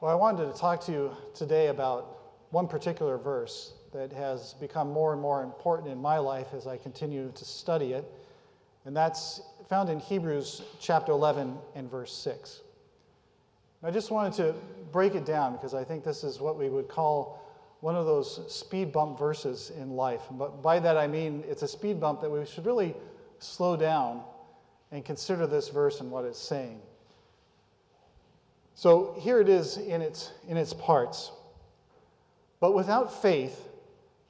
Well, I wanted to talk to you today about one particular verse that has become more and more important in my life as I continue to study it, and that's found in Hebrews chapter 11 and verse 6. I just wanted to break it down because I think this is what we would call one of those speed bump verses in life. But by that I mean it's a speed bump that we should really slow down and consider this verse and what it's saying. So here it is in its, in its parts. But without faith,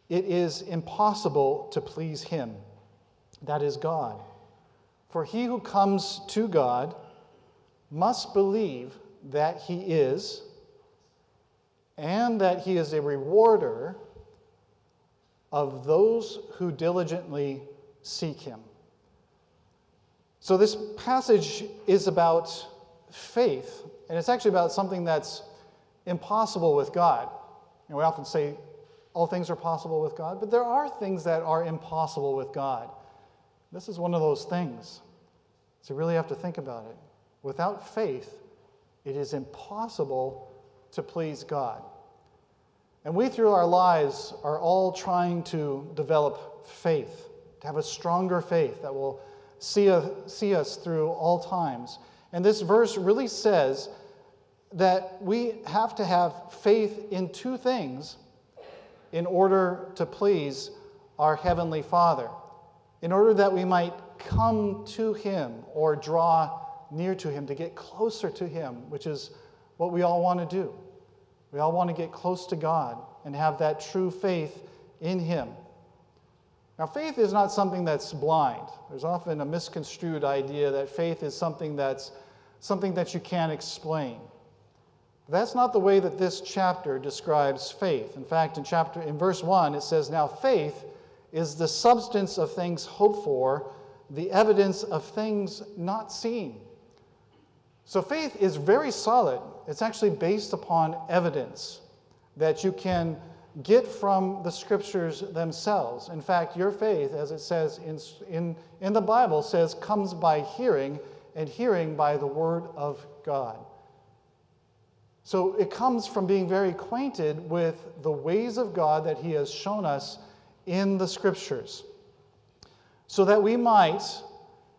it is impossible to please Him, that is God. For he who comes to God must believe that He is, and that He is a rewarder of those who diligently seek Him. So, this passage is about faith, and it's actually about something that's impossible with God. And we often say all things are possible with God, but there are things that are impossible with God. This is one of those things. So, you really have to think about it. Without faith, it is impossible to please God. And we, through our lives, are all trying to develop faith, to have a stronger faith that will see, a, see us through all times. And this verse really says that we have to have faith in two things in order to please our Heavenly Father, in order that we might come to Him or draw near to Him, to get closer to Him, which is what we all want to do. We all want to get close to God and have that true faith in Him. Now, faith is not something that's blind. There's often a misconstrued idea that faith is something that's something that you can't explain. That's not the way that this chapter describes faith. In fact, in chapter in verse 1 it says, "Now faith is the substance of things hoped for, the evidence of things not seen." So faith is very solid. It's actually based upon evidence that you can get from the scriptures themselves. In fact, your faith, as it says in, in, in the Bible, says comes by hearing, and hearing by the word of God. So it comes from being very acquainted with the ways of God that He has shown us in the scriptures, so that we might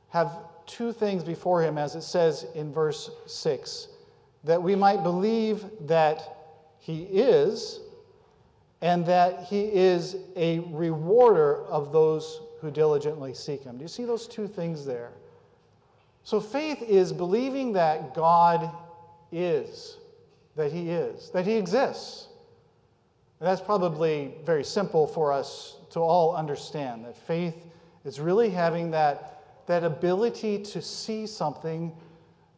have two things before him, as it says in verse 6 that we might believe that he is, and that he is a rewarder of those who diligently seek him. Do you see those two things there? So faith is believing that God is, that he is, that he exists. And that's probably very simple for us to all understand that faith is really having that that ability to see something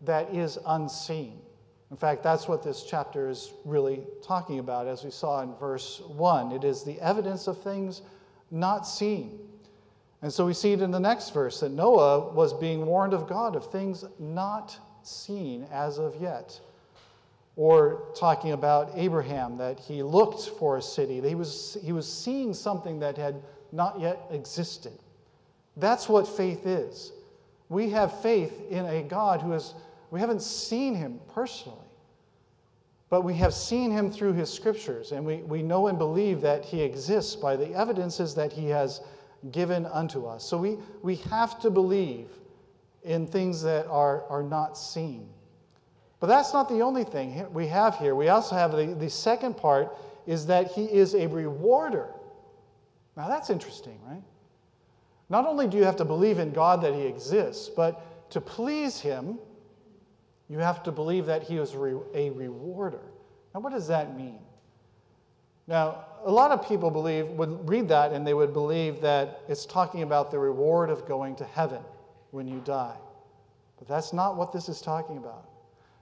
that is unseen. In fact, that's what this chapter is really talking about, as we saw in verse 1. It is the evidence of things not seen. And so we see it in the next verse that Noah was being warned of God of things not seen as of yet. Or talking about Abraham, that he looked for a city, that he was, he was seeing something that had not yet existed. That's what faith is. We have faith in a God who is, we haven't seen him personally, but we have seen him through his scriptures, and we, we know and believe that he exists by the evidences that he has given unto us. So we, we have to believe in things that are, are not seen. But that's not the only thing we have here. We also have the, the second part is that he is a rewarder. Now that's interesting, right? Not only do you have to believe in God that He exists, but to please Him, you have to believe that He is a rewarder. Now, what does that mean? Now, a lot of people believe would read that and they would believe that it's talking about the reward of going to heaven when you die. But that's not what this is talking about.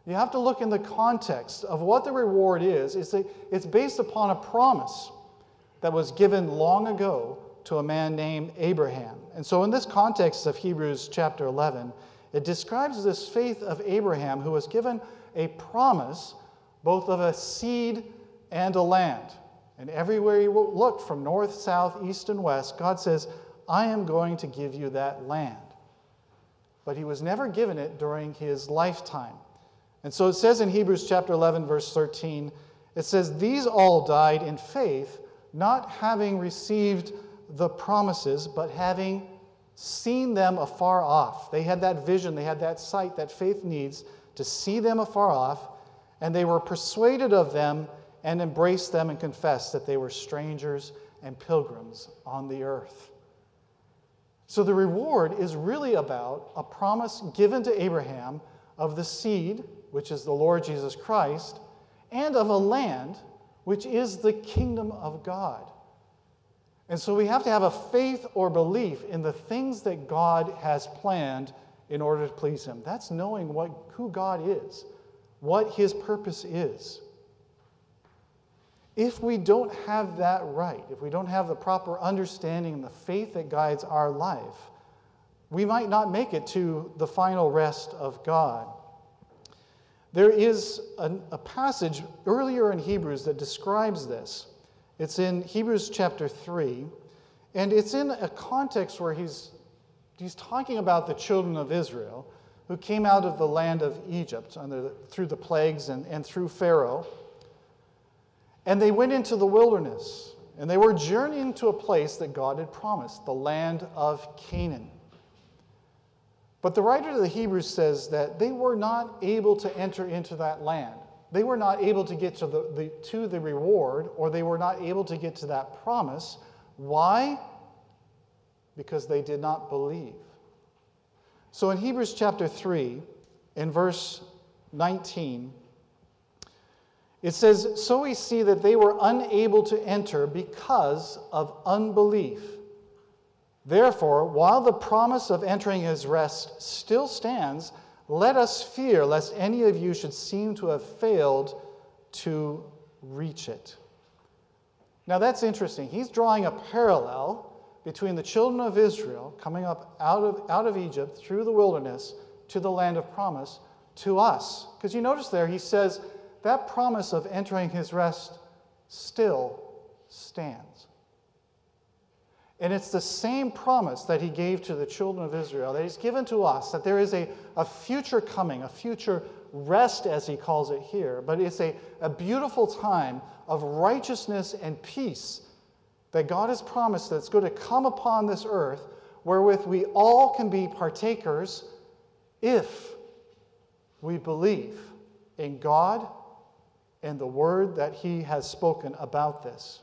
You have to look in the context of what the reward is. It's, a, it's based upon a promise that was given long ago to a man named Abraham. And so, in this context of Hebrews chapter 11, it describes this faith of Abraham who was given a promise both of a seed and a land. And everywhere you look from north, south, east, and west, God says, I am going to give you that land. But he was never given it during his lifetime. And so it says in Hebrews chapter 11, verse 13, it says, These all died in faith, not having received the promises, but having seen them afar off. They had that vision, they had that sight that faith needs to see them afar off, and they were persuaded of them and embraced them and confessed that they were strangers and pilgrims on the earth. So the reward is really about a promise given to Abraham of the seed, which is the Lord Jesus Christ, and of a land, which is the kingdom of God. And so we have to have a faith or belief in the things that God has planned in order to please Him. That's knowing what, who God is, what His purpose is. If we don't have that right, if we don't have the proper understanding and the faith that guides our life, we might not make it to the final rest of God. There is a, a passage earlier in Hebrews that describes this. It's in Hebrews chapter 3, and it's in a context where he's, he's talking about the children of Israel who came out of the land of Egypt under, through the plagues and, and through Pharaoh. And they went into the wilderness, and they were journeying to a place that God had promised, the land of Canaan. But the writer of the Hebrews says that they were not able to enter into that land. They were not able to get to the, the, to the reward, or they were not able to get to that promise. Why? Because they did not believe. So in Hebrews chapter 3, in verse 19, it says, So we see that they were unable to enter because of unbelief. Therefore, while the promise of entering his rest still stands, let us fear lest any of you should seem to have failed to reach it. Now that's interesting. He's drawing a parallel between the children of Israel coming up out of, out of Egypt through the wilderness to the land of promise to us. Because you notice there, he says that promise of entering his rest still stands. And it's the same promise that he gave to the children of Israel that he's given to us that there is a, a future coming, a future rest, as he calls it here, but it's a, a beautiful time of righteousness and peace that God has promised that's going to come upon this earth, wherewith we all can be partakers if we believe in God and the word that he has spoken about this.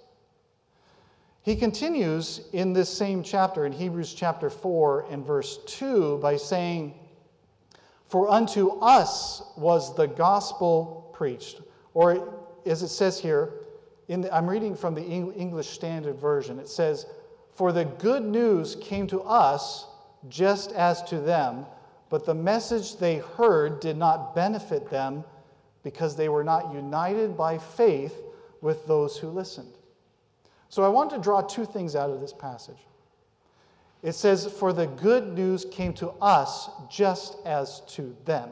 He continues in this same chapter, in Hebrews chapter 4 and verse 2, by saying, For unto us was the gospel preached. Or as it says here, the, I'm reading from the English Standard Version. It says, For the good news came to us just as to them, but the message they heard did not benefit them because they were not united by faith with those who listened. So I want to draw two things out of this passage. It says, For the good news came to us just as to them.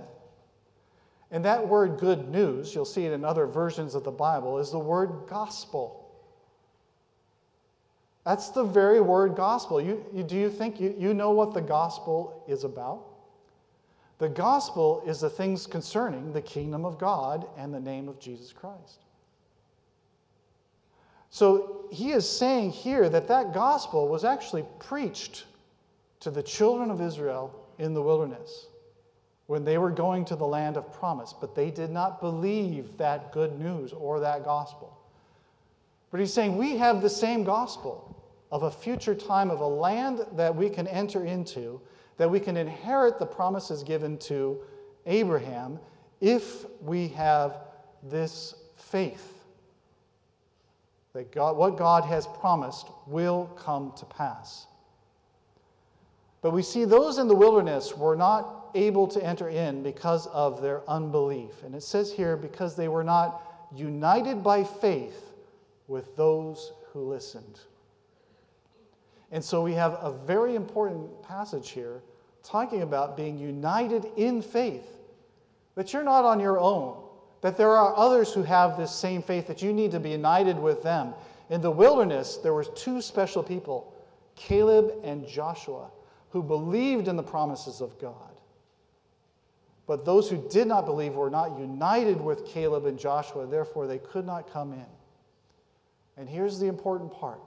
And that word good news, you'll see it in other versions of the Bible, is the word gospel. That's the very word gospel. You, you, do you think you, you know what the gospel is about? The gospel is the things concerning the kingdom of God and the name of Jesus Christ. So he is saying here that that gospel was actually preached to the children of Israel in the wilderness when they were going to the land of promise, but they did not believe that good news or that gospel. But he's saying we have the same gospel of a future time of a land that we can enter into, that we can inherit the promises given to Abraham if we have this faith that God, what God has promised will come to pass. But we see those in the wilderness were not able to enter in because of their unbelief. And it says here, because they were not united by faith with those who listened. And so we have a very important passage here talking about being united in faith, that you're not on your own that there are others who have this same faith, that you need to be united with them. In the wilderness, there were two special people, Caleb and Joshua, who believed in the promises of God. But those who did not believe were not united with Caleb and Joshua, therefore they could not come in. And here's the important part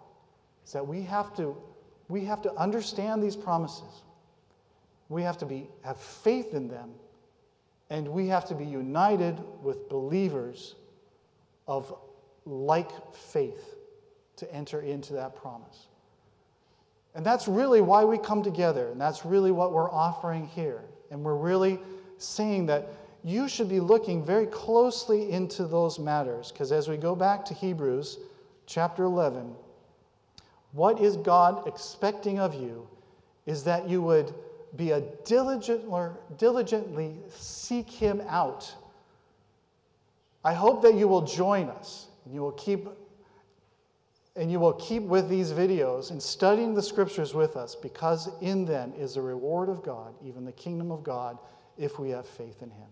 is that we have to, we have to understand these promises. We have to be, have faith in them, and we have to be united with believers of like faith to enter into that promise. And that's really why we come together, and that's really what we're offering here. And we're really saying that you should be looking very closely into those matters, because as we go back to Hebrews chapter 11, what is God expecting of you is that you would be a diligent, diligently seek Him out. I hope that you will join us and you will keep and you will keep with these videos and studying the scriptures with us because in them is the reward of God, even the kingdom of God, if we have faith in Him.